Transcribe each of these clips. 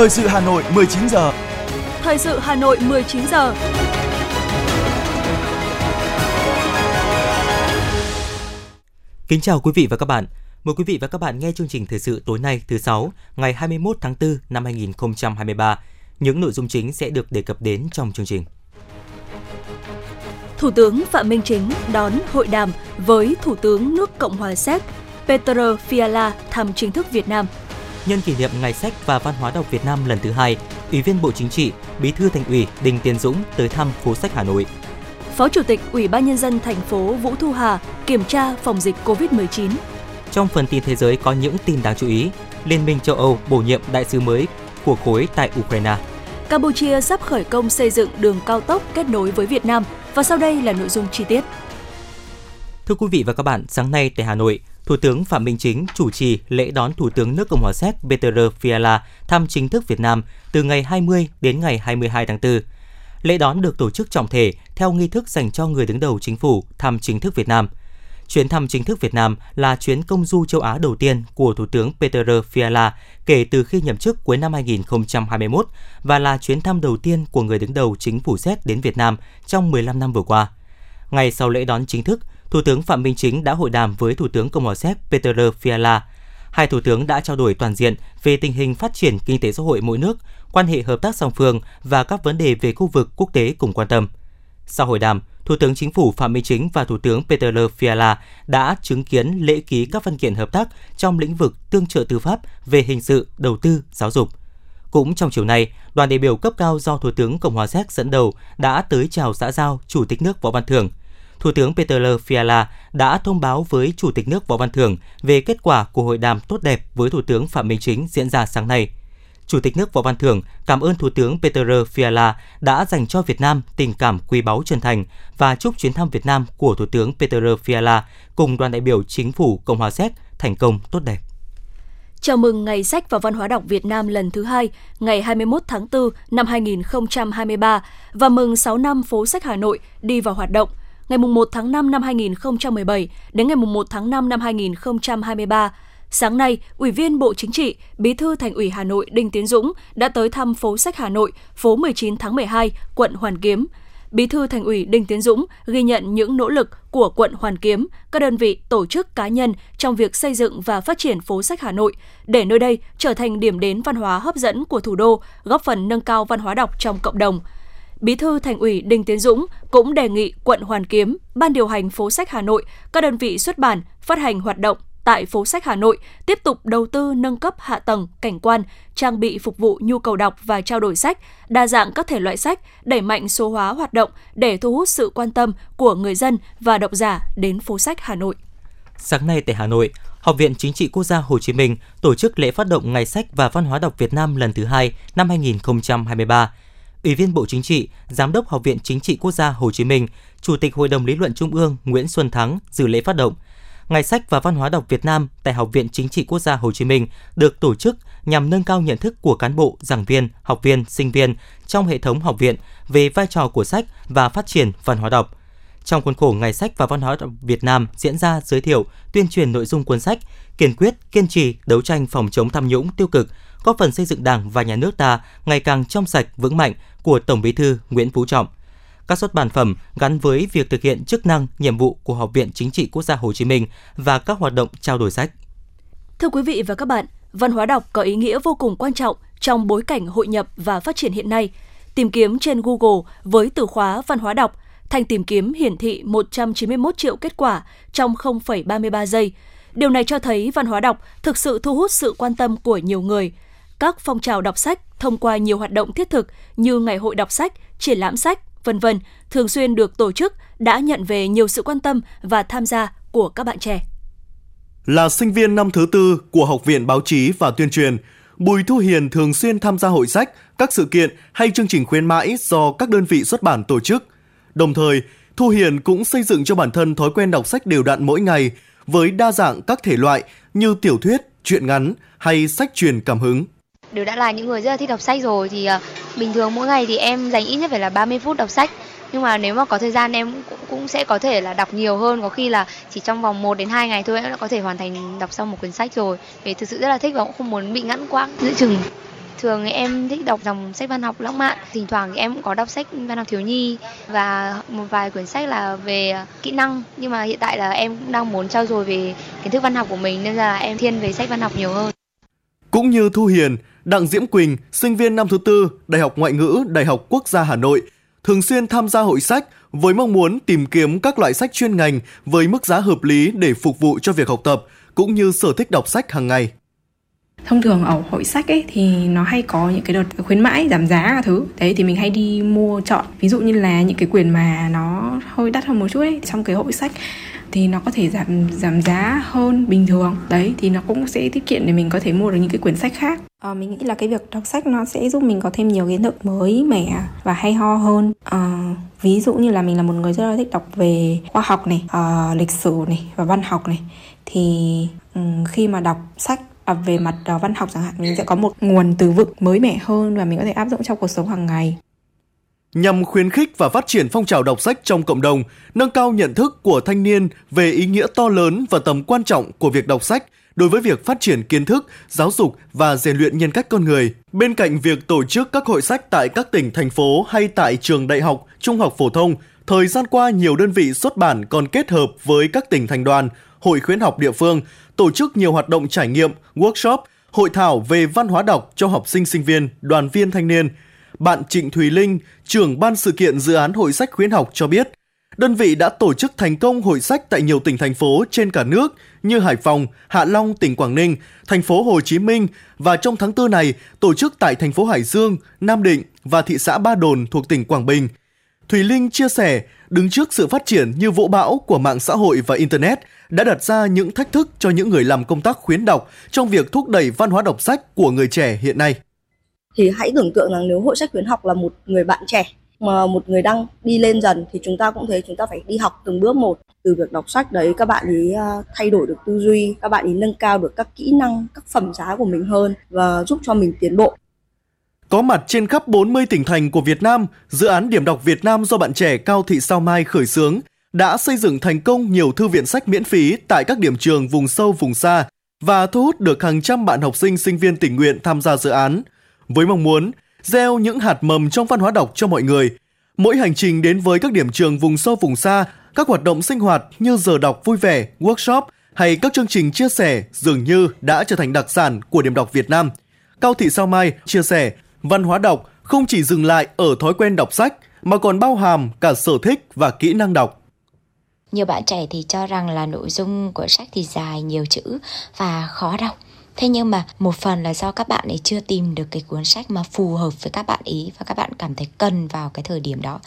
Thời sự Hà Nội 19 giờ. Thời sự Hà Nội 19 giờ. Kính chào quý vị và các bạn. Mời quý vị và các bạn nghe chương trình thời sự tối nay thứ sáu, ngày 21 tháng 4 năm 2023. Những nội dung chính sẽ được đề cập đến trong chương trình. Thủ tướng Phạm Minh Chính đón hội đàm với Thủ tướng nước Cộng hòa Séc Petr Fiala thăm chính thức Việt Nam. Nhân kỷ niệm Ngày sách và Văn hóa đọc Việt Nam lần thứ hai, Ủy viên Bộ Chính trị, Bí thư Thành ủy Đinh Tiến Dũng tới thăm phố sách Hà Nội. Phó Chủ tịch Ủy ban Nhân dân thành phố Vũ Thu Hà kiểm tra phòng dịch COVID-19. Trong phần tin thế giới có những tin đáng chú ý, Liên minh châu Âu bổ nhiệm đại sứ mới của khối tại Ukraine. Campuchia sắp khởi công xây dựng đường cao tốc kết nối với Việt Nam và sau đây là nội dung chi tiết. Thưa quý vị và các bạn, sáng nay tại Hà Nội, Thủ tướng Phạm Minh Chính chủ trì lễ đón Thủ tướng nước Cộng hòa Séc Petr Fiala thăm chính thức Việt Nam từ ngày 20 đến ngày 22 tháng 4. Lễ đón được tổ chức trọng thể theo nghi thức dành cho người đứng đầu chính phủ thăm chính thức Việt Nam. Chuyến thăm chính thức Việt Nam là chuyến công du châu Á đầu tiên của Thủ tướng Petr Fiala kể từ khi nhậm chức cuối năm 2021 và là chuyến thăm đầu tiên của người đứng đầu chính phủ Séc đến Việt Nam trong 15 năm vừa qua. Ngay sau lễ đón chính thức, Thủ tướng Phạm Minh Chính đã hội đàm với Thủ tướng Cộng hòa Séc Petr Fiala. Hai thủ tướng đã trao đổi toàn diện về tình hình phát triển kinh tế xã hội mỗi nước, quan hệ hợp tác song phương và các vấn đề về khu vực quốc tế cùng quan tâm. Sau hội đàm, Thủ tướng Chính phủ Phạm Minh Chính và Thủ tướng Petr Fiala đã chứng kiến lễ ký các văn kiện hợp tác trong lĩnh vực tương trợ tư pháp về hình sự, đầu tư, giáo dục. Cũng trong chiều nay, đoàn đại biểu cấp cao do Thủ tướng Cộng hòa Séc dẫn đầu đã tới chào xã giao Chủ tịch nước Võ Văn Thưởng. Thủ tướng Petr Fiala đã thông báo với Chủ tịch nước Võ Văn Thưởng về kết quả của hội đàm tốt đẹp với Thủ tướng Phạm Minh Chính diễn ra sáng nay. Chủ tịch nước Võ Văn Thưởng cảm ơn Thủ tướng Petr Fiala đã dành cho Việt Nam tình cảm quý báu chân thành và chúc chuyến thăm Việt Nam của Thủ tướng Petr Fiala cùng đoàn đại biểu chính phủ Cộng hòa Séc thành công tốt đẹp. Chào mừng Ngày sách và Văn hóa đọc Việt Nam lần thứ hai, ngày 21 tháng 4 năm 2023 và mừng 6 năm phố sách Hà Nội đi vào hoạt động ngày 1 tháng 5 năm 2017 đến ngày 1 tháng 5 năm 2023. Sáng nay, Ủy viên Bộ Chính trị, Bí thư Thành ủy Hà Nội Đinh Tiến Dũng đã tới thăm phố sách Hà Nội, phố 19 tháng 12, quận Hoàn Kiếm. Bí thư Thành ủy Đinh Tiến Dũng ghi nhận những nỗ lực của quận Hoàn Kiếm, các đơn vị, tổ chức cá nhân trong việc xây dựng và phát triển phố sách Hà Nội để nơi đây trở thành điểm đến văn hóa hấp dẫn của thủ đô, góp phần nâng cao văn hóa đọc trong cộng đồng. Bí thư Thành ủy Đinh Tiến Dũng cũng đề nghị quận Hoàn Kiếm, ban điều hành phố sách Hà Nội, các đơn vị xuất bản, phát hành hoạt động tại phố sách Hà Nội tiếp tục đầu tư nâng cấp hạ tầng, cảnh quan, trang bị phục vụ nhu cầu đọc và trao đổi sách, đa dạng các thể loại sách, đẩy mạnh số hóa hoạt động để thu hút sự quan tâm của người dân và độc giả đến phố sách Hà Nội. Sáng nay tại Hà Nội, Học viện Chính trị Quốc gia Hồ Chí Minh tổ chức lễ phát động Ngày sách và Văn hóa đọc Việt Nam lần thứ hai năm 2023. Ủy viên Bộ Chính trị, Giám đốc Học viện Chính trị Quốc gia Hồ Chí Minh, Chủ tịch Hội đồng Lý luận Trung ương Nguyễn Xuân Thắng dự lễ phát động. Ngày sách và Văn hóa đọc Việt Nam tại Học viện Chính trị Quốc gia Hồ Chí Minh được tổ chức nhằm nâng cao nhận thức của cán bộ, giảng viên, học viên, sinh viên trong hệ thống học viện về vai trò của sách và phát triển văn hóa đọc. Trong khuôn khổ Ngày sách và Văn hóa đọc Việt Nam diễn ra giới thiệu, tuyên truyền nội dung cuốn sách, kiên quyết, kiên trì đấu tranh phòng chống tham nhũng tiêu cực, góp phần xây dựng Đảng và nhà nước ta ngày càng trong sạch, vững mạnh của Tổng Bí thư Nguyễn Phú Trọng. Các xuất bản phẩm gắn với việc thực hiện chức năng, nhiệm vụ của Học viện Chính trị Quốc gia Hồ Chí Minh và các hoạt động trao đổi sách. Thưa quý vị và các bạn, văn hóa đọc có ý nghĩa vô cùng quan trọng trong bối cảnh hội nhập và phát triển hiện nay. Tìm kiếm trên Google với từ khóa văn hóa đọc, thanh tìm kiếm hiển thị 191 triệu kết quả trong 0,33 giây. Điều này cho thấy văn hóa đọc thực sự thu hút sự quan tâm của nhiều người. Các phong trào đọc sách thông qua nhiều hoạt động thiết thực như ngày hội đọc sách, triển lãm sách, vân vân thường xuyên được tổ chức đã nhận về nhiều sự quan tâm và tham gia của các bạn trẻ. Là sinh viên năm thứ tư của Học viện Báo chí và Tuyên truyền, Bùi Thu Hiền thường xuyên tham gia hội sách, các sự kiện hay chương trình khuyến mãi do các đơn vị xuất bản tổ chức. Đồng thời, Thu Hiền cũng xây dựng cho bản thân thói quen đọc sách đều đặn mỗi ngày với đa dạng các thể loại như tiểu thuyết, truyện ngắn hay sách truyền cảm hứng đều đã là những người rất là thích đọc sách rồi. Thì uh, bình thường mỗi ngày thì em dành ít nhất phải là 30 phút đọc sách. Nhưng mà nếu mà có thời gian em cũng, cũng sẽ có thể là đọc nhiều hơn. Có khi là chỉ trong vòng 1 đến 2 ngày thôi em đã có thể hoàn thành đọc xong một cuốn sách rồi. Vì thực sự rất là thích và cũng không muốn bị ngắn quãng. Giữa chừng Thường em thích đọc dòng sách văn học lãng mạn, thỉnh thoảng em cũng có đọc sách văn học thiếu nhi và một vài quyển sách là về ờ, kỹ năng. Nhưng mà hiện tại là em cũng đang muốn trau dồi về kiến thức văn học của mình nên là em thiên về sách văn học nhiều hơn. Cũng như Thu Hiền, Đặng Diễm Quỳnh, sinh viên năm thứ tư, Đại học Ngoại ngữ, Đại học Quốc gia Hà Nội, thường xuyên tham gia hội sách với mong muốn tìm kiếm các loại sách chuyên ngành với mức giá hợp lý để phục vụ cho việc học tập, cũng như sở thích đọc sách hàng ngày. Thông thường ở hội sách ấy thì nó hay có những cái đợt khuyến mãi giảm giá cả thứ. Đấy thì mình hay đi mua chọn. Ví dụ như là những cái quyển mà nó hơi đắt hơn một chút ấy Trong cái hội sách thì nó có thể giảm giảm giá hơn bình thường. Đấy thì nó cũng sẽ tiết kiệm để mình có thể mua được những cái quyển sách khác. À, mình nghĩ là cái việc đọc sách nó sẽ giúp mình có thêm nhiều kiến thức mới mẻ và hay ho hơn. À, ví dụ như là mình là một người rất là thích đọc về khoa học này à, lịch sử này và văn học này. Thì um, khi mà đọc sách đọc về mặt uh, văn học chẳng hạn mình sẽ có một nguồn từ vựng mới mẻ hơn và mình có thể áp dụng trong cuộc sống hàng ngày nhằm khuyến khích và phát triển phong trào đọc sách trong cộng đồng, nâng cao nhận thức của thanh niên về ý nghĩa to lớn và tầm quan trọng của việc đọc sách đối với việc phát triển kiến thức, giáo dục và rèn luyện nhân cách con người. Bên cạnh việc tổ chức các hội sách tại các tỉnh, thành phố hay tại trường đại học, trung học phổ thông, thời gian qua nhiều đơn vị xuất bản còn kết hợp với các tỉnh thành đoàn, hội khuyến học địa phương, tổ chức nhiều hoạt động trải nghiệm, workshop, hội thảo về văn hóa đọc cho học sinh sinh viên, đoàn viên thanh niên – bạn Trịnh Thùy Linh, trưởng ban sự kiện dự án hội sách khuyến học cho biết, đơn vị đã tổ chức thành công hội sách tại nhiều tỉnh thành phố trên cả nước như Hải Phòng, Hạ Long, tỉnh Quảng Ninh, thành phố Hồ Chí Minh và trong tháng 4 này tổ chức tại thành phố Hải Dương, Nam Định và thị xã Ba Đồn thuộc tỉnh Quảng Bình. Thùy Linh chia sẻ, đứng trước sự phát triển như vỗ bão của mạng xã hội và Internet đã đặt ra những thách thức cho những người làm công tác khuyến đọc trong việc thúc đẩy văn hóa đọc sách của người trẻ hiện nay. Thì hãy tưởng tượng rằng nếu hội sách khuyến học là một người bạn trẻ mà một người đang đi lên dần thì chúng ta cũng thấy chúng ta phải đi học từng bước một. Từ việc đọc sách đấy các bạn ấy à, thay đổi được tư duy các bạn ấy nâng cao được các kỹ năng các phẩm giá của mình hơn và giúp cho mình tiến bộ có mặt trên khắp 40 tỉnh thành của Việt Nam, dự án Điểm đọc Việt Nam do bạn trẻ Cao Thị Sao Mai khởi xướng đã xây dựng thành công nhiều thư viện sách miễn phí tại các điểm trường vùng sâu vùng xa và thu hút được hàng trăm bạn học sinh sinh viên tình nguyện tham gia dự án – với mong muốn gieo những hạt mầm trong văn hóa đọc cho mọi người. Mỗi hành trình đến với các điểm trường vùng sâu vùng xa, các hoạt động sinh hoạt như giờ đọc vui vẻ, workshop hay các chương trình chia sẻ dường như đã trở thành đặc sản của điểm đọc Việt Nam. Cao Thị Sao Mai chia sẻ, văn hóa đọc không chỉ dừng lại ở thói quen đọc sách mà còn bao hàm cả sở thích và kỹ năng đọc. Nhiều bạn trẻ thì cho rằng là nội dung của sách thì dài, nhiều chữ và khó đọc. Thế nhưng mà một phần là do các bạn ấy chưa tìm được cái cuốn sách mà phù hợp với các bạn ý và các bạn cảm thấy cần vào cái thời điểm đó.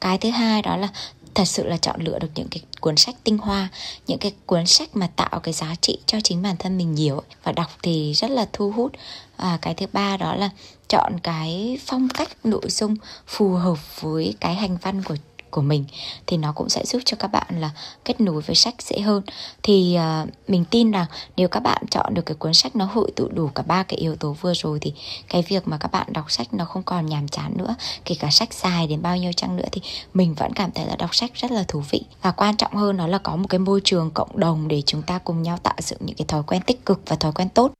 Cái thứ hai đó là thật sự là chọn lựa được những cái cuốn sách tinh hoa những cái cuốn sách mà tạo cái giá trị cho chính bản thân mình nhiều và đọc thì rất là thu hút. Và cái thứ ba đó là chọn cái phong cách nội dung phù hợp với cái hành văn của của mình thì nó cũng sẽ giúp cho các bạn là kết nối với sách dễ hơn. Thì uh, mình tin rằng nếu các bạn chọn được cái cuốn sách nó hội tụ đủ cả ba cái yếu tố vừa rồi thì cái việc mà các bạn đọc sách nó không còn nhàm chán nữa kể cả sách dài đến bao nhiêu chăng nữa thì mình vẫn cảm thấy là đọc sách rất là thú vị. Và quan trọng hơn nó là có một cái môi trường cộng đồng để chúng ta cùng nhau tạo dựng những cái thói quen tích cực và thói quen tốt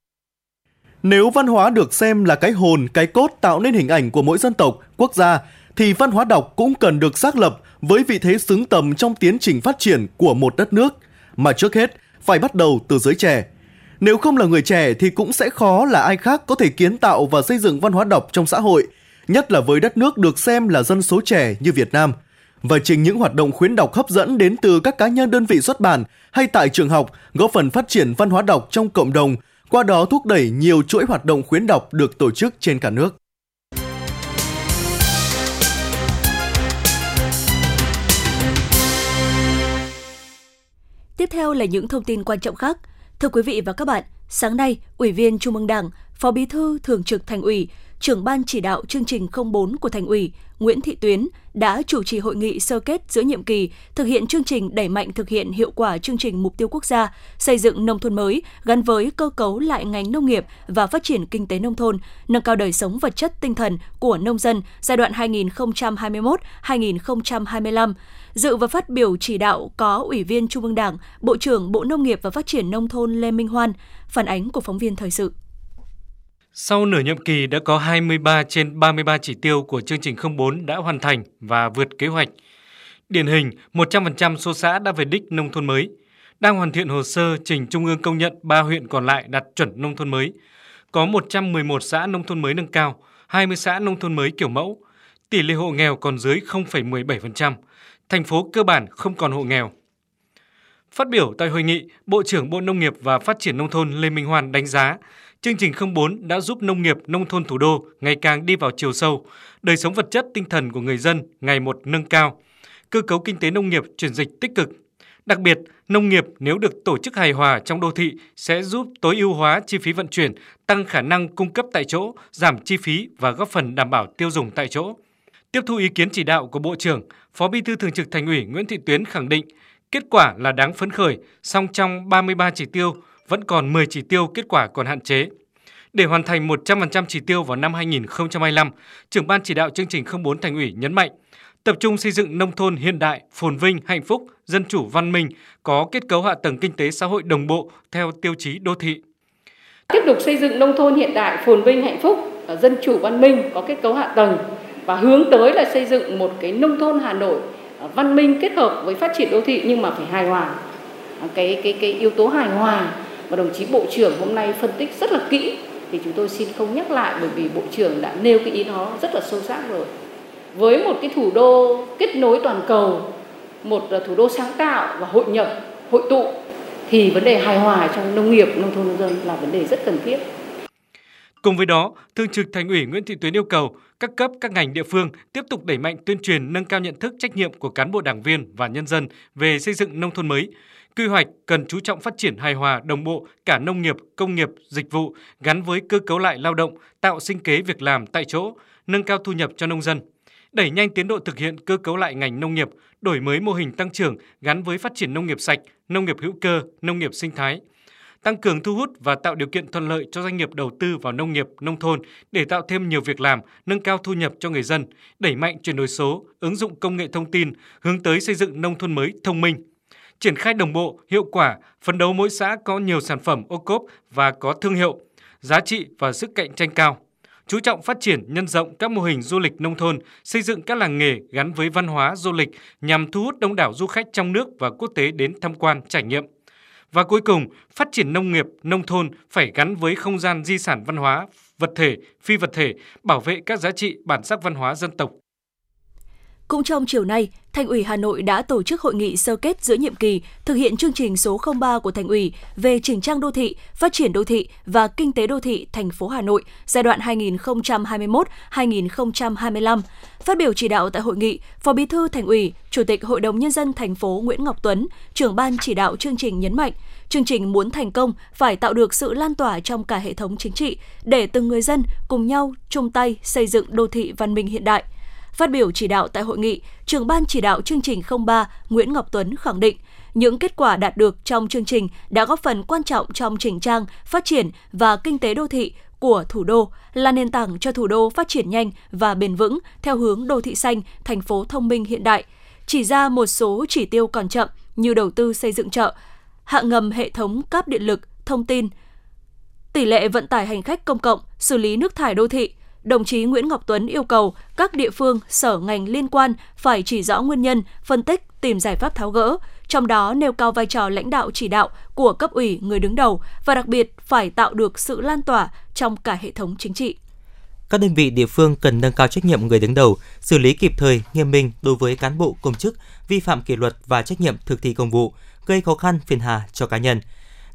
nếu văn hóa được xem là cái hồn, cái cốt tạo nên hình ảnh của mỗi dân tộc, quốc gia thì văn hóa đọc cũng cần được xác lập với vị thế xứng tầm trong tiến trình phát triển của một đất nước, mà trước hết phải bắt đầu từ giới trẻ. Nếu không là người trẻ thì cũng sẽ khó là ai khác có thể kiến tạo và xây dựng văn hóa đọc trong xã hội, nhất là với đất nước được xem là dân số trẻ như Việt Nam. Và chính những hoạt động khuyến đọc hấp dẫn đến từ các cá nhân đơn vị xuất bản hay tại trường học góp phần phát triển văn hóa đọc trong cộng đồng, qua đó thúc đẩy nhiều chuỗi hoạt động khuyến đọc được tổ chức trên cả nước. Tiếp theo là những thông tin quan trọng khác. Thưa quý vị và các bạn, sáng nay, Ủy viên Trung ương Đảng, Phó Bí thư Thường trực Thành ủy, trưởng ban chỉ đạo chương trình 04 của Thành ủy Nguyễn Thị Tuyến đã chủ trì hội nghị sơ kết giữa nhiệm kỳ thực hiện chương trình đẩy mạnh thực hiện hiệu quả chương trình mục tiêu quốc gia xây dựng nông thôn mới gắn với cơ cấu lại ngành nông nghiệp và phát triển kinh tế nông thôn, nâng cao đời sống vật chất tinh thần của nông dân giai đoạn 2021-2025. Dự và phát biểu chỉ đạo có Ủy viên Trung ương Đảng, Bộ trưởng Bộ Nông nghiệp và Phát triển Nông thôn Lê Minh Hoan, phản ánh của phóng viên thời sự. Sau nửa nhiệm kỳ đã có 23 trên 33 chỉ tiêu của chương trình 04 đã hoàn thành và vượt kế hoạch. Điển hình, 100% số xã đã về đích nông thôn mới. Đang hoàn thiện hồ sơ trình Trung ương công nhận 3 huyện còn lại đạt chuẩn nông thôn mới. Có 111 xã nông thôn mới nâng cao, 20 xã nông thôn mới kiểu mẫu. Tỷ lệ hộ nghèo còn dưới 0,17%. Thành phố cơ bản không còn hộ nghèo. Phát biểu tại hội nghị, Bộ trưởng Bộ Nông nghiệp và Phát triển Nông thôn Lê Minh hoàn đánh giá, chương trình 04 đã giúp nông nghiệp nông thôn thủ đô ngày càng đi vào chiều sâu, đời sống vật chất tinh thần của người dân ngày một nâng cao, cơ cấu kinh tế nông nghiệp chuyển dịch tích cực. Đặc biệt, nông nghiệp nếu được tổ chức hài hòa trong đô thị sẽ giúp tối ưu hóa chi phí vận chuyển, tăng khả năng cung cấp tại chỗ, giảm chi phí và góp phần đảm bảo tiêu dùng tại chỗ. Tiếp thu ý kiến chỉ đạo của Bộ trưởng, Phó Bí thư Thường trực Thành ủy Nguyễn Thị Tuyến khẳng định kết quả là đáng phấn khởi, song trong 33 chỉ tiêu vẫn còn 10 chỉ tiêu kết quả còn hạn chế. Để hoàn thành 100% chỉ tiêu vào năm 2025, trưởng ban chỉ đạo chương trình 04 Thành ủy nhấn mạnh, tập trung xây dựng nông thôn hiện đại, phồn vinh, hạnh phúc, dân chủ văn minh, có kết cấu hạ tầng kinh tế xã hội đồng bộ theo tiêu chí đô thị. Tiếp tục xây dựng nông thôn hiện đại, phồn vinh, hạnh phúc, dân chủ văn minh, có kết cấu hạ tầng và hướng tới là xây dựng một cái nông thôn Hà Nội à, văn minh kết hợp với phát triển đô thị nhưng mà phải hài hòa cái cái cái yếu tố hài hòa mà đồng chí bộ trưởng hôm nay phân tích rất là kỹ. Thì chúng tôi xin không nhắc lại bởi vì bộ trưởng đã nêu cái ý đó rất là sâu sắc rồi. Với một cái thủ đô kết nối toàn cầu một thủ đô sáng tạo và hội nhập hội tụ thì vấn đề hài hòa trong nông nghiệp nông thôn nông dân là vấn đề rất cần thiết. Cùng với đó, Thường trực Thành ủy Nguyễn Thị Tuyến yêu cầu các cấp các ngành địa phương tiếp tục đẩy mạnh tuyên truyền nâng cao nhận thức trách nhiệm của cán bộ đảng viên và nhân dân về xây dựng nông thôn mới. Quy hoạch cần chú trọng phát triển hài hòa đồng bộ cả nông nghiệp, công nghiệp, dịch vụ gắn với cơ cấu lại lao động, tạo sinh kế việc làm tại chỗ, nâng cao thu nhập cho nông dân. Đẩy nhanh tiến độ thực hiện cơ cấu lại ngành nông nghiệp, đổi mới mô hình tăng trưởng gắn với phát triển nông nghiệp sạch, nông nghiệp hữu cơ, nông nghiệp sinh thái – tăng cường thu hút và tạo điều kiện thuận lợi cho doanh nghiệp đầu tư vào nông nghiệp, nông thôn để tạo thêm nhiều việc làm, nâng cao thu nhập cho người dân, đẩy mạnh chuyển đổi số, ứng dụng công nghệ thông tin, hướng tới xây dựng nông thôn mới thông minh. Triển khai đồng bộ, hiệu quả, phấn đấu mỗi xã có nhiều sản phẩm ô cốp và có thương hiệu, giá trị và sức cạnh tranh cao chú trọng phát triển nhân rộng các mô hình du lịch nông thôn, xây dựng các làng nghề gắn với văn hóa du lịch nhằm thu hút đông đảo du khách trong nước và quốc tế đến tham quan trải nghiệm. Và cuối cùng, phát triển nông nghiệp, nông thôn phải gắn với không gian di sản văn hóa, vật thể, phi vật thể, bảo vệ các giá trị bản sắc văn hóa dân tộc. Cũng trong chiều nay, Thành ủy Hà Nội đã tổ chức hội nghị sơ kết giữa nhiệm kỳ thực hiện chương trình số 03 của Thành ủy về chỉnh trang đô thị, phát triển đô thị và kinh tế đô thị thành phố Hà Nội giai đoạn 2021-2025. Phát biểu chỉ đạo tại hội nghị, Phó Bí thư Thành ủy, Chủ tịch Hội đồng nhân dân thành phố Nguyễn Ngọc Tuấn, trưởng ban chỉ đạo chương trình nhấn mạnh, chương trình muốn thành công phải tạo được sự lan tỏa trong cả hệ thống chính trị để từng người dân cùng nhau chung tay xây dựng đô thị văn minh hiện đại – Phát biểu chỉ đạo tại hội nghị, trưởng ban chỉ đạo chương trình 03 Nguyễn Ngọc Tuấn khẳng định, những kết quả đạt được trong chương trình đã góp phần quan trọng trong chỉnh trang, phát triển và kinh tế đô thị của thủ đô, là nền tảng cho thủ đô phát triển nhanh và bền vững theo hướng đô thị xanh, thành phố thông minh hiện đại. Chỉ ra một số chỉ tiêu còn chậm như đầu tư xây dựng chợ, hạ ngầm hệ thống cáp điện lực, thông tin, tỷ lệ vận tải hành khách công cộng, xử lý nước thải đô thị, đồng chí Nguyễn Ngọc Tuấn yêu cầu các địa phương, sở ngành liên quan phải chỉ rõ nguyên nhân, phân tích, tìm giải pháp tháo gỡ, trong đó nêu cao vai trò lãnh đạo chỉ đạo của cấp ủy người đứng đầu và đặc biệt phải tạo được sự lan tỏa trong cả hệ thống chính trị. Các đơn vị địa phương cần nâng cao trách nhiệm người đứng đầu, xử lý kịp thời, nghiêm minh đối với cán bộ công chức vi phạm kỷ luật và trách nhiệm thực thi công vụ, gây khó khăn phiền hà cho cá nhân –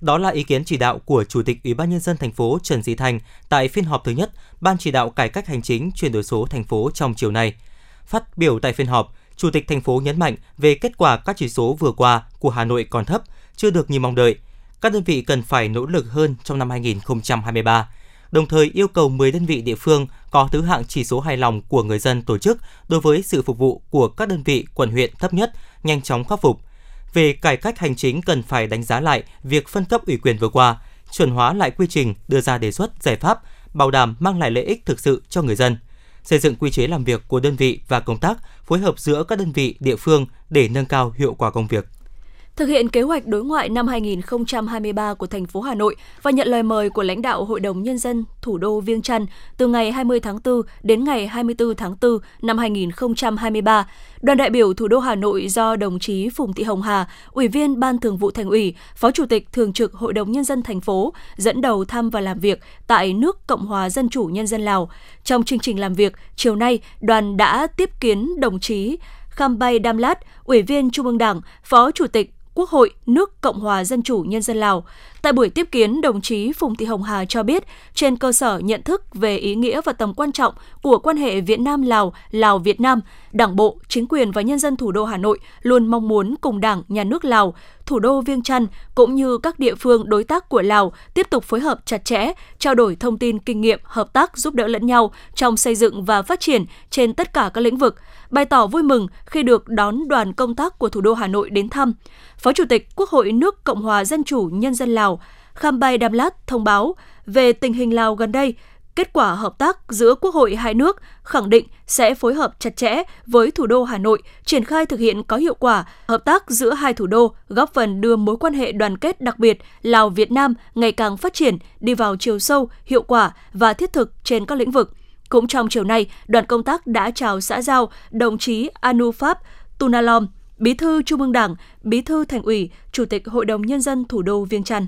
đó là ý kiến chỉ đạo của Chủ tịch Ủy ban nhân dân thành phố Trần Sĩ Thành tại phiên họp thứ nhất Ban chỉ đạo cải cách hành chính chuyển đổi số thành phố trong chiều nay. Phát biểu tại phiên họp, Chủ tịch thành phố nhấn mạnh về kết quả các chỉ số vừa qua của Hà Nội còn thấp, chưa được như mong đợi. Các đơn vị cần phải nỗ lực hơn trong năm 2023 đồng thời yêu cầu 10 đơn vị địa phương có thứ hạng chỉ số hài lòng của người dân tổ chức đối với sự phục vụ của các đơn vị quận huyện thấp nhất, nhanh chóng khắc phục – về cải cách hành chính cần phải đánh giá lại việc phân cấp ủy quyền vừa qua, chuẩn hóa lại quy trình, đưa ra đề xuất giải pháp, bảo đảm mang lại lợi ích thực sự cho người dân. Xây dựng quy chế làm việc của đơn vị và công tác phối hợp giữa các đơn vị địa phương để nâng cao hiệu quả công việc thực hiện kế hoạch đối ngoại năm 2023 của thành phố Hà Nội và nhận lời mời của lãnh đạo Hội đồng Nhân dân thủ đô Viêng Chăn từ ngày 20 tháng 4 đến ngày 24 tháng 4 năm 2023, đoàn đại biểu thủ đô Hà Nội do đồng chí Phùng Thị Hồng Hà, Ủy viên Ban Thường vụ Thành ủy, Phó Chủ tịch Thường trực Hội đồng Nhân dân thành phố dẫn đầu thăm và làm việc tại nước Cộng hòa Dân chủ Nhân dân Lào. Trong chương trình làm việc, chiều nay, đoàn đã tiếp kiến đồng chí Khambay Damlat, Ủy viên Trung ương Đảng, Phó Chủ tịch Quốc hội nước Cộng hòa Dân chủ Nhân dân Lào. Tại buổi tiếp kiến, đồng chí Phùng Thị Hồng Hà cho biết, trên cơ sở nhận thức về ý nghĩa và tầm quan trọng của quan hệ Việt Nam-Lào, Lào-Việt Nam, Đảng bộ, chính quyền và nhân dân thủ đô Hà Nội luôn mong muốn cùng Đảng, Nhà nước Lào, thủ đô Viêng Chăn cũng như các địa phương đối tác của Lào tiếp tục phối hợp chặt chẽ, trao đổi thông tin kinh nghiệm, hợp tác giúp đỡ lẫn nhau trong xây dựng và phát triển trên tất cả các lĩnh vực, bày tỏ vui mừng khi được đón đoàn công tác của thủ đô Hà Nội đến thăm. Phó Chủ tịch Quốc hội nước Cộng hòa Dân chủ Nhân dân Lào Khambay Damlat thông báo về tình hình Lào gần đây, kết quả hợp tác giữa Quốc hội hai nước khẳng định sẽ phối hợp chặt chẽ với thủ đô Hà Nội, triển khai thực hiện có hiệu quả hợp tác giữa hai thủ đô, góp phần đưa mối quan hệ đoàn kết đặc biệt Lào-Việt Nam ngày càng phát triển, đi vào chiều sâu, hiệu quả và thiết thực trên các lĩnh vực. Cũng trong chiều nay, đoàn công tác đã chào xã giao đồng chí Anu Pháp Tunalom, Bí thư Trung ương Đảng, Bí thư Thành ủy, Chủ tịch Hội đồng Nhân dân thủ đô Viêng Chăn.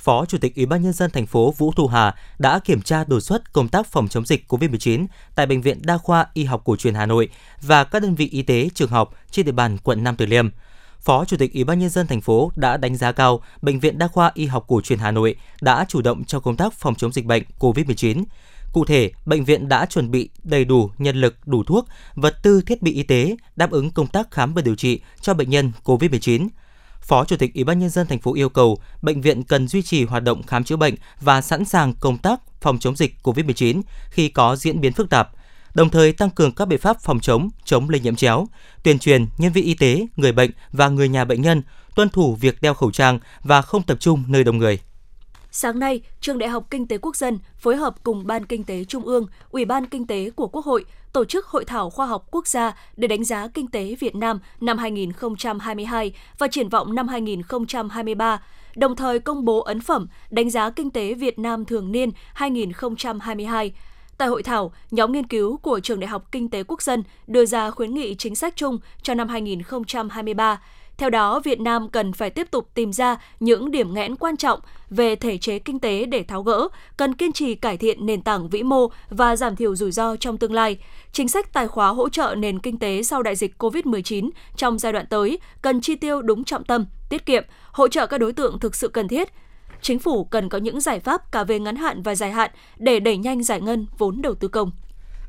Phó Chủ tịch Ủy ban nhân dân thành phố Vũ Thu Hà đã kiểm tra đột xuất công tác phòng chống dịch COVID-19 tại bệnh viện Đa khoa Y học cổ truyền Hà Nội và các đơn vị y tế trường học trên địa bàn quận Nam Từ Liêm. Phó Chủ tịch Ủy ban nhân dân thành phố đã đánh giá cao bệnh viện Đa khoa Y học cổ truyền Hà Nội đã chủ động cho công tác phòng chống dịch bệnh COVID-19. Cụ thể, bệnh viện đã chuẩn bị đầy đủ nhân lực, đủ thuốc, vật tư thiết bị y tế đáp ứng công tác khám và điều trị cho bệnh nhân COVID-19 Phó Chủ tịch Ủy ban nhân dân thành phố yêu cầu bệnh viện cần duy trì hoạt động khám chữa bệnh và sẵn sàng công tác phòng chống dịch COVID-19 khi có diễn biến phức tạp, đồng thời tăng cường các biện pháp phòng chống, chống lây nhiễm chéo, tuyên truyền nhân viên y tế, người bệnh và người nhà bệnh nhân tuân thủ việc đeo khẩu trang và không tập trung nơi đông người. Sáng nay, Trường Đại học Kinh tế Quốc dân phối hợp cùng Ban Kinh tế Trung ương, Ủy ban Kinh tế của Quốc hội tổ chức hội thảo khoa học quốc gia để đánh giá kinh tế Việt Nam năm 2022 và triển vọng năm 2023, đồng thời công bố ấn phẩm đánh giá kinh tế Việt Nam thường niên 2022. Tại hội thảo, nhóm nghiên cứu của Trường Đại học Kinh tế Quốc dân đưa ra khuyến nghị chính sách chung cho năm 2023 theo đó, Việt Nam cần phải tiếp tục tìm ra những điểm nghẽn quan trọng về thể chế kinh tế để tháo gỡ, cần kiên trì cải thiện nền tảng vĩ mô và giảm thiểu rủi ro trong tương lai. Chính sách tài khóa hỗ trợ nền kinh tế sau đại dịch COVID-19 trong giai đoạn tới cần chi tiêu đúng trọng tâm, tiết kiệm, hỗ trợ các đối tượng thực sự cần thiết, chính phủ cần có những giải pháp cả về ngắn hạn và dài hạn để đẩy nhanh giải ngân vốn đầu tư công.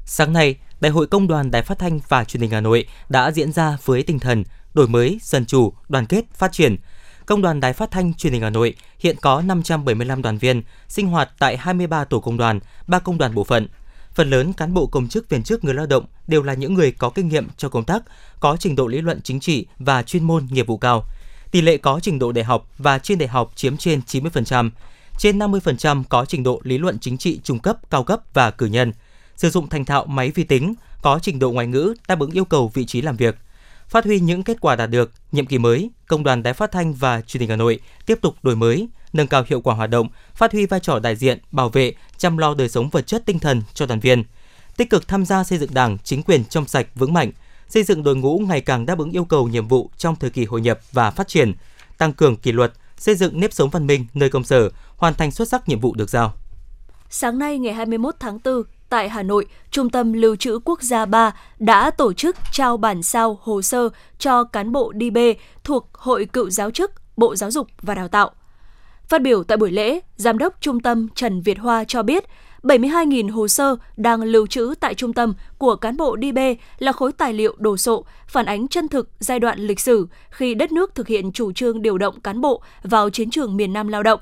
Sáng nay, Đại hội Công đoàn Đài Phát thanh và Truyền hình Hà Nội đã diễn ra với tinh thần đổi mới, dân chủ, đoàn kết, phát triển. Công đoàn Đài Phát thanh Truyền hình Hà Nội hiện có 575 đoàn viên, sinh hoạt tại 23 tổ công đoàn, 3 công đoàn bộ phận. Phần lớn cán bộ công chức viên chức người lao động đều là những người có kinh nghiệm cho công tác, có trình độ lý luận chính trị và chuyên môn nghiệp vụ cao. Tỷ lệ có trình độ đại học và trên đại học chiếm trên 90%, trên 50% có trình độ lý luận chính trị trung cấp, cao cấp và cử nhân. Sử dụng thành thạo máy vi tính, có trình độ ngoại ngữ đáp ứng yêu cầu vị trí làm việc – Phát huy những kết quả đạt được, nhiệm kỳ mới, Công đoàn Đài Phát thanh và Truyền hình Hà Nội tiếp tục đổi mới, nâng cao hiệu quả hoạt động, phát huy vai trò đại diện, bảo vệ, chăm lo đời sống vật chất tinh thần cho đoàn viên, tích cực tham gia xây dựng Đảng, chính quyền trong sạch vững mạnh, xây dựng đội ngũ ngày càng đáp ứng yêu cầu nhiệm vụ trong thời kỳ hội nhập và phát triển, tăng cường kỷ luật, xây dựng nếp sống văn minh nơi công sở, hoàn thành xuất sắc nhiệm vụ được giao. Sáng nay ngày 21 tháng 4, tại Hà Nội, Trung tâm Lưu trữ Quốc gia 3 đã tổ chức trao bản sao hồ sơ cho cán bộ DB thuộc Hội Cựu Giáo chức Bộ Giáo dục và Đào tạo. Phát biểu tại buổi lễ, Giám đốc Trung tâm Trần Việt Hoa cho biết, 72.000 hồ sơ đang lưu trữ tại trung tâm của cán bộ DB là khối tài liệu đồ sộ, phản ánh chân thực giai đoạn lịch sử khi đất nước thực hiện chủ trương điều động cán bộ vào chiến trường miền Nam lao động,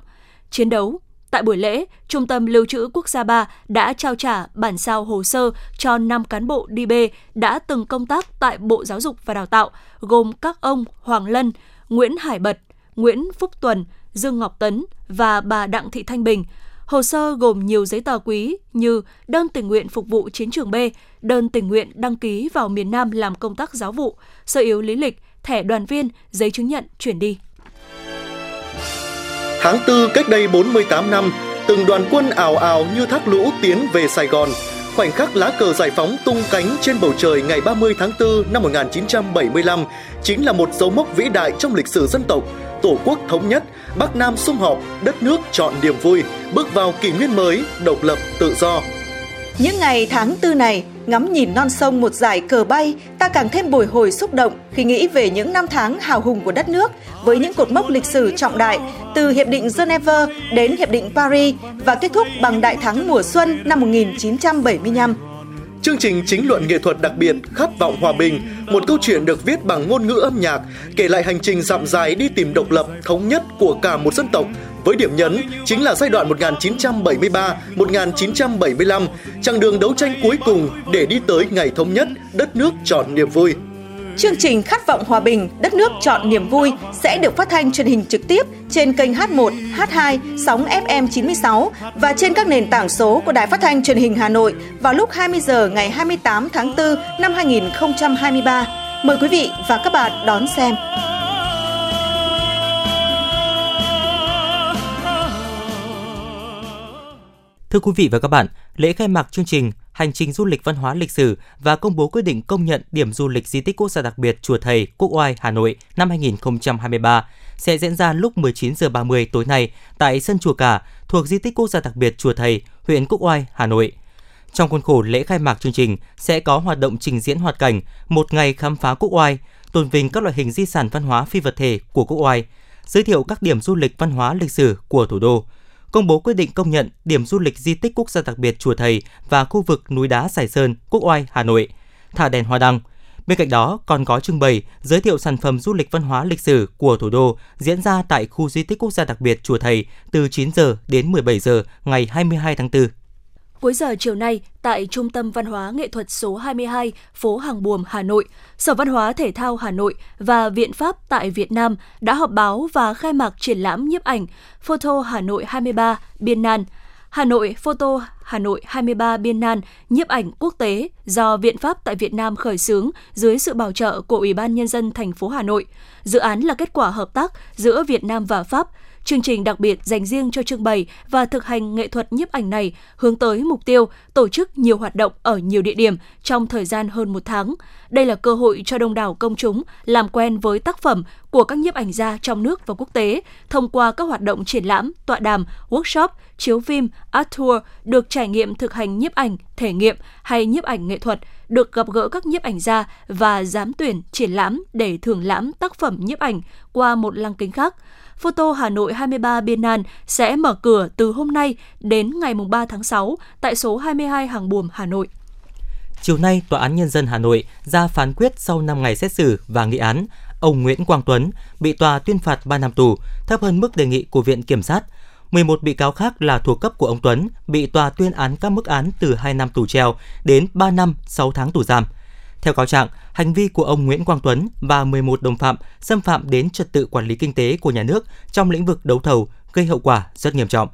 chiến đấu, Tại buổi lễ, Trung tâm Lưu trữ Quốc gia 3 đã trao trả bản sao hồ sơ cho 5 cán bộ DB đã từng công tác tại Bộ Giáo dục và Đào tạo, gồm các ông Hoàng Lân, Nguyễn Hải Bật, Nguyễn Phúc Tuần, Dương Ngọc Tấn và bà Đặng Thị Thanh Bình. Hồ sơ gồm nhiều giấy tờ quý như đơn tình nguyện phục vụ chiến trường B, đơn tình nguyện đăng ký vào miền Nam làm công tác giáo vụ, sơ yếu lý lịch, thẻ đoàn viên, giấy chứng nhận chuyển đi. Tháng 4 cách đây 48 năm, từng đoàn quân ảo ảo như thác lũ tiến về Sài Gòn. Khoảnh khắc lá cờ giải phóng tung cánh trên bầu trời ngày 30 tháng 4 năm 1975 chính là một dấu mốc vĩ đại trong lịch sử dân tộc. Tổ quốc thống nhất, Bắc Nam sum họp, đất nước chọn niềm vui, bước vào kỷ nguyên mới, độc lập, tự do. Những ngày tháng tư này, ngắm nhìn non sông một dải cờ bay, ta càng thêm bồi hồi xúc động khi nghĩ về những năm tháng hào hùng của đất nước với những cột mốc lịch sử trọng đại từ Hiệp định Geneva đến Hiệp định Paris và kết thúc bằng đại thắng mùa xuân năm 1975. Chương trình chính luận nghệ thuật đặc biệt Khát vọng hòa bình, một câu chuyện được viết bằng ngôn ngữ âm nhạc, kể lại hành trình dặm dài đi tìm độc lập, thống nhất của cả một dân tộc với điểm nhấn chính là giai đoạn 1973-1975, chặng đường đấu tranh cuối cùng để đi tới ngày thống nhất, đất nước tròn niềm vui. Chương trình Khát vọng hòa bình, đất nước chọn niềm vui sẽ được phát thanh truyền hình trực tiếp trên kênh H1, H2, sóng FM 96 và trên các nền tảng số của Đài Phát thanh Truyền hình Hà Nội vào lúc 20 giờ ngày 28 tháng 4 năm 2023. Mời quý vị và các bạn đón xem. Thưa quý vị và các bạn, lễ khai mạc chương trình Hành trình du lịch văn hóa lịch sử và công bố quyết định công nhận điểm du lịch di tích quốc gia đặc biệt Chùa Thầy, Quốc Oai, Hà Nội năm 2023 sẽ diễn ra lúc 19h30 tối nay tại sân chùa Cả thuộc di tích quốc gia đặc biệt Chùa Thầy, huyện Quốc Oai, Hà Nội. Trong khuôn khổ lễ khai mạc chương trình sẽ có hoạt động trình diễn hoạt cảnh một ngày khám phá Quốc Oai, tôn vinh các loại hình di sản văn hóa phi vật thể của Quốc Oai, giới thiệu các điểm du lịch văn hóa lịch sử của thủ đô, công bố quyết định công nhận điểm du lịch di tích quốc gia đặc biệt Chùa Thầy và khu vực núi đá Sài Sơn, Quốc Oai, Hà Nội, thả đèn hoa đăng. Bên cạnh đó còn có trưng bày giới thiệu sản phẩm du lịch văn hóa lịch sử của thủ đô diễn ra tại khu di tích quốc gia đặc biệt Chùa Thầy từ 9 giờ đến 17 giờ ngày 22 tháng 4. Cuối giờ chiều nay, tại Trung tâm Văn hóa Nghệ thuật số 22, phố Hàng Buồm, Hà Nội, Sở Văn hóa Thể thao Hà Nội và Viện Pháp tại Việt Nam đã họp báo và khai mạc triển lãm nhiếp ảnh Photo Hà Nội 23 Biên Nan Hà Nội Photo Hà Nội 23 Biên Nan nhiếp ảnh quốc tế do Viện Pháp tại Việt Nam khởi xướng dưới sự bảo trợ của Ủy ban Nhân dân thành phố Hà Nội. Dự án là kết quả hợp tác giữa Việt Nam và Pháp – Chương trình đặc biệt dành riêng cho trưng bày và thực hành nghệ thuật nhiếp ảnh này hướng tới mục tiêu tổ chức nhiều hoạt động ở nhiều địa điểm trong thời gian hơn một tháng. Đây là cơ hội cho đông đảo công chúng làm quen với tác phẩm của các nhiếp ảnh gia trong nước và quốc tế thông qua các hoạt động triển lãm, tọa đàm, workshop, chiếu phim, art tour được trải nghiệm thực hành nhiếp ảnh, thể nghiệm hay nhiếp ảnh nghệ thuật, được gặp gỡ các nhiếp ảnh gia và giám tuyển triển lãm để thưởng lãm tác phẩm nhiếp ảnh qua một lăng kính khác. Photo Hà Nội 23 Biên Biennale sẽ mở cửa từ hôm nay đến ngày 3 tháng 6 tại số 22 Hàng Buồm, Hà Nội. Chiều nay, Tòa án Nhân dân Hà Nội ra phán quyết sau 5 ngày xét xử và nghị án, ông Nguyễn Quang Tuấn bị tòa tuyên phạt 3 năm tù, thấp hơn mức đề nghị của Viện Kiểm sát. 11 bị cáo khác là thuộc cấp của ông Tuấn bị tòa tuyên án các mức án từ 2 năm tù treo đến 3 năm 6 tháng tù giam. Theo cáo trạng, hành vi của ông Nguyễn Quang Tuấn và 11 đồng phạm xâm phạm đến trật tự quản lý kinh tế của nhà nước trong lĩnh vực đấu thầu gây hậu quả rất nghiêm trọng.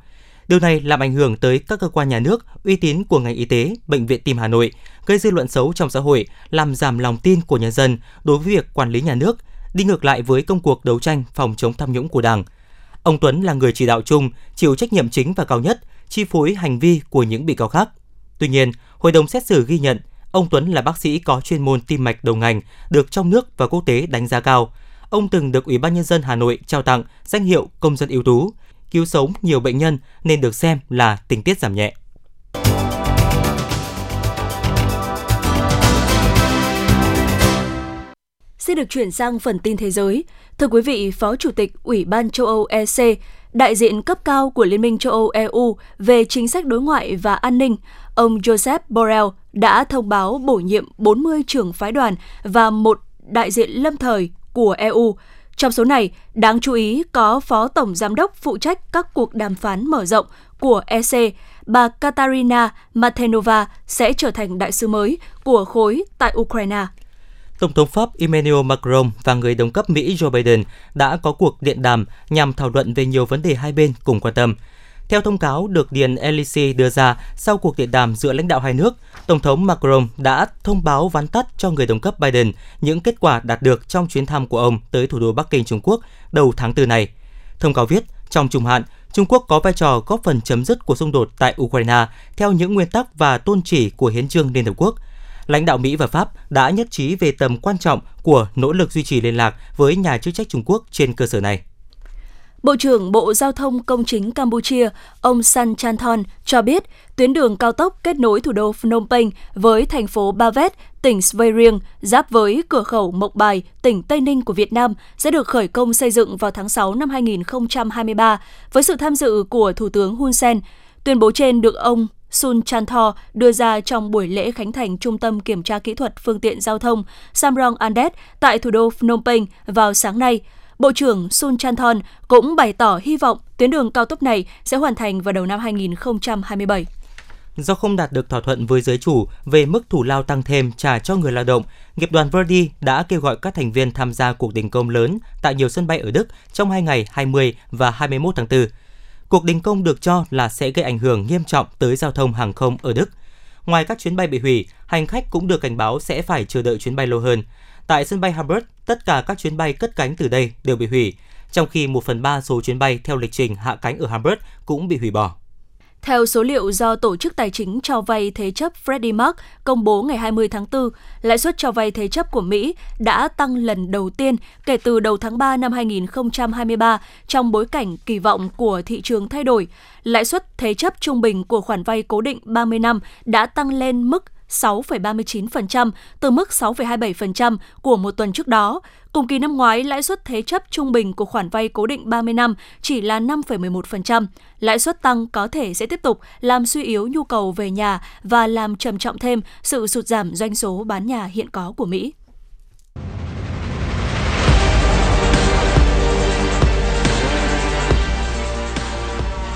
Điều này làm ảnh hưởng tới các cơ quan nhà nước, uy tín của ngành y tế, bệnh viện Tim Hà Nội, gây dư luận xấu trong xã hội, làm giảm lòng tin của nhân dân đối với việc quản lý nhà nước, đi ngược lại với công cuộc đấu tranh phòng chống tham nhũng của Đảng. Ông Tuấn là người chỉ đạo chung, chịu trách nhiệm chính và cao nhất, chi phối hành vi của những bị cáo khác. Tuy nhiên, hội đồng xét xử ghi nhận Ông Tuấn là bác sĩ có chuyên môn tim mạch đầu ngành, được trong nước và quốc tế đánh giá cao. Ông từng được Ủy ban Nhân dân Hà Nội trao tặng danh hiệu công dân ưu tú, cứu sống nhiều bệnh nhân nên được xem là tình tiết giảm nhẹ. Xin được chuyển sang phần tin thế giới. Thưa quý vị, Phó Chủ tịch Ủy ban châu Âu EC đại diện cấp cao của Liên minh châu Âu EU về chính sách đối ngoại và an ninh, ông Joseph Borrell đã thông báo bổ nhiệm 40 trưởng phái đoàn và một đại diện lâm thời của EU. Trong số này, đáng chú ý có Phó Tổng Giám đốc phụ trách các cuộc đàm phán mở rộng của EC, bà Katarina Matenova sẽ trở thành đại sứ mới của khối tại Ukraine. Tổng thống Pháp Emmanuel Macron và người đồng cấp Mỹ Joe Biden đã có cuộc điện đàm nhằm thảo luận về nhiều vấn đề hai bên cùng quan tâm. Theo thông cáo được Điện Elysee đưa ra sau cuộc điện đàm giữa lãnh đạo hai nước, Tổng thống Macron đã thông báo vắn tắt cho người đồng cấp Biden những kết quả đạt được trong chuyến thăm của ông tới thủ đô Bắc Kinh Trung Quốc đầu tháng 4 này. Thông cáo viết, trong trung hạn, Trung Quốc có vai trò góp phần chấm dứt cuộc xung đột tại Ukraine theo những nguyên tắc và tôn chỉ của Hiến trương Liên Hợp Quốc. Lãnh đạo Mỹ và Pháp đã nhất trí về tầm quan trọng của nỗ lực duy trì liên lạc với nhà chức trách Trung Quốc trên cơ sở này. Bộ trưởng Bộ Giao thông Công chính Campuchia, ông San Chanthon cho biết tuyến đường cao tốc kết nối thủ đô Phnom Penh với thành phố Bavet, tỉnh Svay Rieng, giáp với cửa khẩu Mộc Bài, tỉnh Tây Ninh của Việt Nam sẽ được khởi công xây dựng vào tháng 6 năm 2023 với sự tham dự của Thủ tướng Hun Sen. Tuyên bố trên được ông Sun Chanthor đưa ra trong buổi lễ khánh thành Trung tâm Kiểm tra Kỹ thuật Phương tiện Giao thông Samrong Andet tại thủ đô Phnom Penh vào sáng nay. Bộ trưởng Sun Chanthon cũng bày tỏ hy vọng tuyến đường cao tốc này sẽ hoàn thành vào đầu năm 2027. Do không đạt được thỏa thuận với giới chủ về mức thủ lao tăng thêm trả cho người lao động, nghiệp đoàn Verdi đã kêu gọi các thành viên tham gia cuộc đình công lớn tại nhiều sân bay ở Đức trong hai ngày 20 và 21 tháng 4. Cuộc đình công được cho là sẽ gây ảnh hưởng nghiêm trọng tới giao thông hàng không ở Đức. Ngoài các chuyến bay bị hủy, hành khách cũng được cảnh báo sẽ phải chờ đợi chuyến bay lâu hơn. Tại sân bay Hamburg, tất cả các chuyến bay cất cánh từ đây đều bị hủy, trong khi 1 phần 3 số chuyến bay theo lịch trình hạ cánh ở Hamburg cũng bị hủy bỏ. Theo số liệu do Tổ chức Tài chính cho vay thế chấp Freddie Mac công bố ngày 20 tháng 4, lãi suất cho vay thế chấp của Mỹ đã tăng lần đầu tiên kể từ đầu tháng 3 năm 2023 trong bối cảnh kỳ vọng của thị trường thay đổi. Lãi suất thế chấp trung bình của khoản vay cố định 30 năm đã tăng lên mức 6,39% từ mức 6,27% của một tuần trước đó. Cùng kỳ năm ngoái, lãi suất thế chấp trung bình của khoản vay cố định 30 năm chỉ là 5,11%. Lãi suất tăng có thể sẽ tiếp tục làm suy yếu nhu cầu về nhà và làm trầm trọng thêm sự sụt giảm doanh số bán nhà hiện có của Mỹ.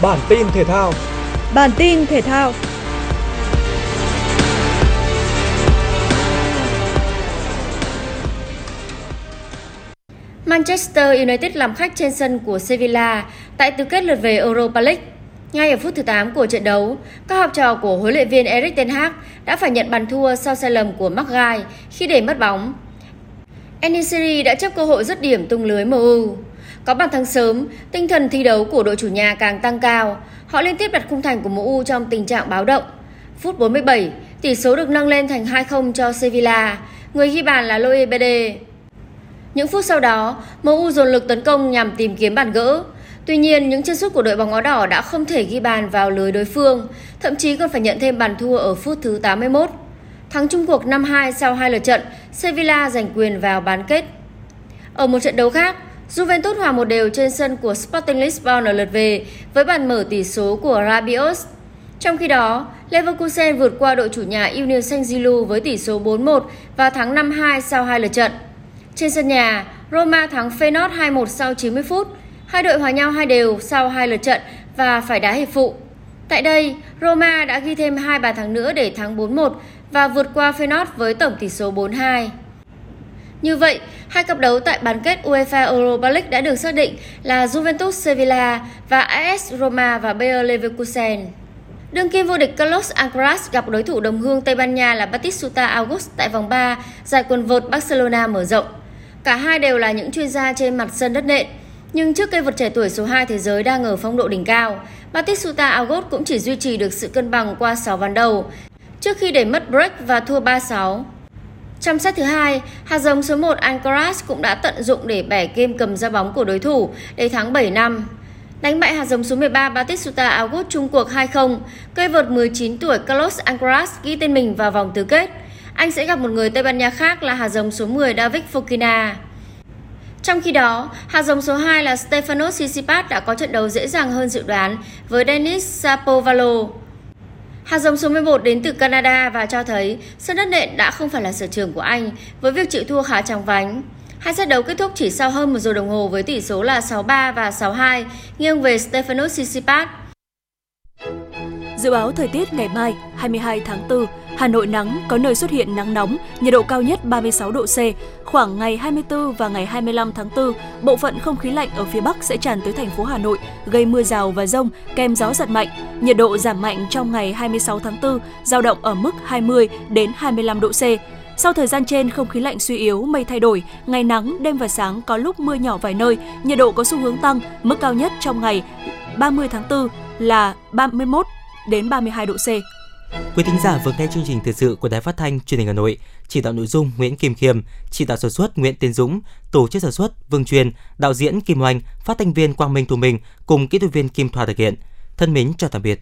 Bản tin thể thao Bản tin thể thao Manchester United làm khách trên sân của Sevilla tại tứ kết lượt về Europa League. Ngay ở phút thứ 8 của trận đấu, các học trò của huấn luyện viên Erik ten Hag đã phải nhận bàn thua sau sai lầm của Maguire khi để mất bóng. Enisiri đã chấp cơ hội dứt điểm tung lưới MU. Có bàn thắng sớm, tinh thần thi đấu của đội chủ nhà càng tăng cao. Họ liên tiếp đặt khung thành của MU trong tình trạng báo động. Phút 47, tỷ số được nâng lên thành 2-0 cho Sevilla. Người ghi bàn là Loe Bede. Những phút sau đó, MU dồn lực tấn công nhằm tìm kiếm bàn gỡ. Tuy nhiên, những chân sút của đội bóng áo đỏ đã không thể ghi bàn vào lưới đối phương, thậm chí còn phải nhận thêm bàn thua ở phút thứ 81. Thắng chung cuộc 5-2 sau hai lượt trận, Sevilla giành quyền vào bán kết. Ở một trận đấu khác, Juventus hòa một đều trên sân của Sporting Lisbon ở lượt về với bàn mở tỷ số của Rabiot. Trong khi đó, Leverkusen vượt qua đội chủ nhà Union Saint-Gilloise với tỷ số 4-1 và thắng 5-2 sau hai lượt trận. Trên sân nhà, Roma thắng Feyenoord 2-1 sau 90 phút. Hai đội hòa nhau hai đều sau hai lượt trận và phải đá hiệp phụ. Tại đây, Roma đã ghi thêm hai bàn thắng nữa để thắng 4-1 và vượt qua Feyenoord với tổng tỷ số 4-2. Như vậy, hai cặp đấu tại bán kết UEFA Europa League đã được xác định là Juventus Sevilla và AS Roma và Bayer Leverkusen. Đương kim vô địch Carlos Alcaraz gặp đối thủ đồng hương Tây Ban Nha là Batistuta August tại vòng 3 giải quần vợt Barcelona mở rộng. Cả hai đều là những chuyên gia trên mặt sân đất nện, nhưng trước cây vật trẻ tuổi số 2 thế giới đang ở phong độ đỉnh cao, Batistuta Agot cũng chỉ duy trì được sự cân bằng qua 6 ván đầu, trước khi để mất break và thua 3-6. Trong set thứ hai, hạt giống số 1 Alcaraz cũng đã tận dụng để bẻ game cầm ra bóng của đối thủ để thắng 7 năm. Đánh bại hạt giống số 13 Batistuta Agut chung cuộc 2-0, cây vợt 19 tuổi Carlos Alcaraz ghi tên mình vào vòng tứ kết. Anh sẽ gặp một người Tây Ban Nha khác là hạt giống số 10 David Fokina. Trong khi đó, hạt giống số 2 là Stefanos Tsitsipas đã có trận đấu dễ dàng hơn dự đoán với Denis Sapovalo. Hạt giống số 11 đến từ Canada và cho thấy sân đất nện đã không phải là sở trường của anh với việc chịu thua khá chóng vánh. Hai set đấu kết thúc chỉ sau hơn một giờ đồng hồ với tỷ số là 6-3 và 6-2, nghiêng về Stefanos Tsitsipas. Dự báo thời tiết ngày mai 22 tháng 4, Hà Nội nắng, có nơi xuất hiện nắng nóng, nhiệt độ cao nhất 36 độ C. Khoảng ngày 24 và ngày 25 tháng 4, bộ phận không khí lạnh ở phía Bắc sẽ tràn tới thành phố Hà Nội, gây mưa rào và rông kèm gió giật mạnh. Nhiệt độ giảm mạnh trong ngày 26 tháng 4, giao động ở mức 20 đến 25 độ C. Sau thời gian trên, không khí lạnh suy yếu, mây thay đổi, ngày nắng, đêm và sáng có lúc mưa nhỏ vài nơi, nhiệt độ có xu hướng tăng, mức cao nhất trong ngày 30 tháng 4 là 31 đến 32 độ C. Quý thính giả vừa nghe chương trình thời sự của Đài Phát thanh Truyền hình Hà Nội, chỉ đạo nội dung Nguyễn Kim Khiêm, chỉ đạo sản xuất Nguyễn Tiến Dũng, tổ chức sản xuất Vương Truyền, đạo diễn Kim Oanh, phát thanh viên Quang Minh Thu Minh cùng kỹ thuật viên Kim Thoa thực hiện. Thân mến chào tạm biệt.